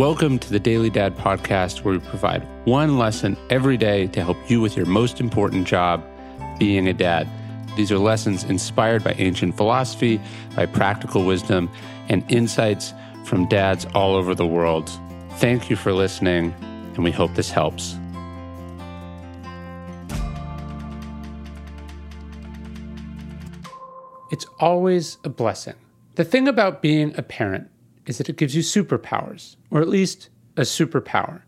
Welcome to the Daily Dad podcast, where we provide one lesson every day to help you with your most important job, being a dad. These are lessons inspired by ancient philosophy, by practical wisdom, and insights from dads all over the world. Thank you for listening, and we hope this helps. It's always a blessing. The thing about being a parent is that it gives you superpowers, or at least a superpower.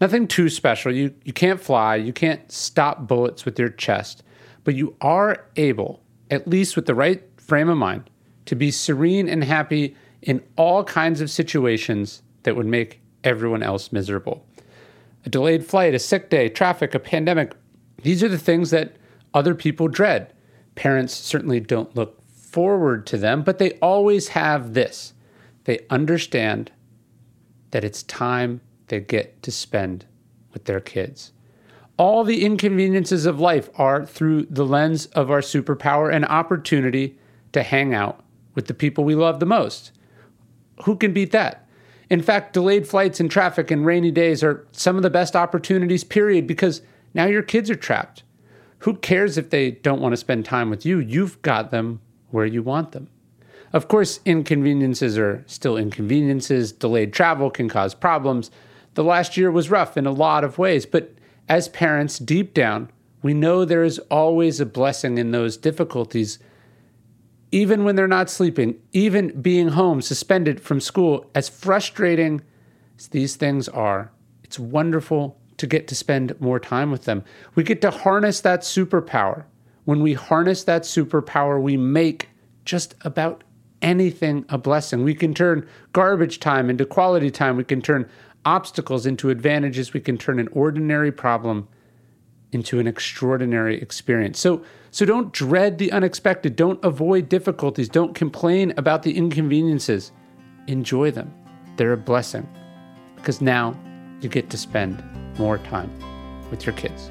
Nothing too special. You, you can't fly, you can't stop bullets with your chest, but you are able, at least with the right frame of mind, to be serene and happy in all kinds of situations that would make everyone else miserable. A delayed flight, a sick day, traffic, a pandemic, these are the things that other people dread. Parents certainly don't look forward to them, but they always have this they understand that it's time they get to spend with their kids. All the inconveniences of life are through the lens of our superpower and opportunity to hang out with the people we love the most. Who can beat that? In fact, delayed flights and traffic and rainy days are some of the best opportunities, period, because now your kids are trapped. Who cares if they don't want to spend time with you? You've got them where you want them. Of course, inconveniences are still inconveniences. Delayed travel can cause problems. The last year was rough in a lot of ways, but as parents, deep down, we know there is always a blessing in those difficulties, even when they're not sleeping, even being home, suspended from school. As frustrating as these things are, it's wonderful to get to spend more time with them. We get to harness that superpower. When we harness that superpower, we make just about anything a blessing. We can turn garbage time into quality time. We can turn obstacles into advantages. We can turn an ordinary problem into an extraordinary experience. So, so don't dread the unexpected. Don't avoid difficulties. Don't complain about the inconveniences. Enjoy them. They're a blessing because now you get to spend more time with your kids.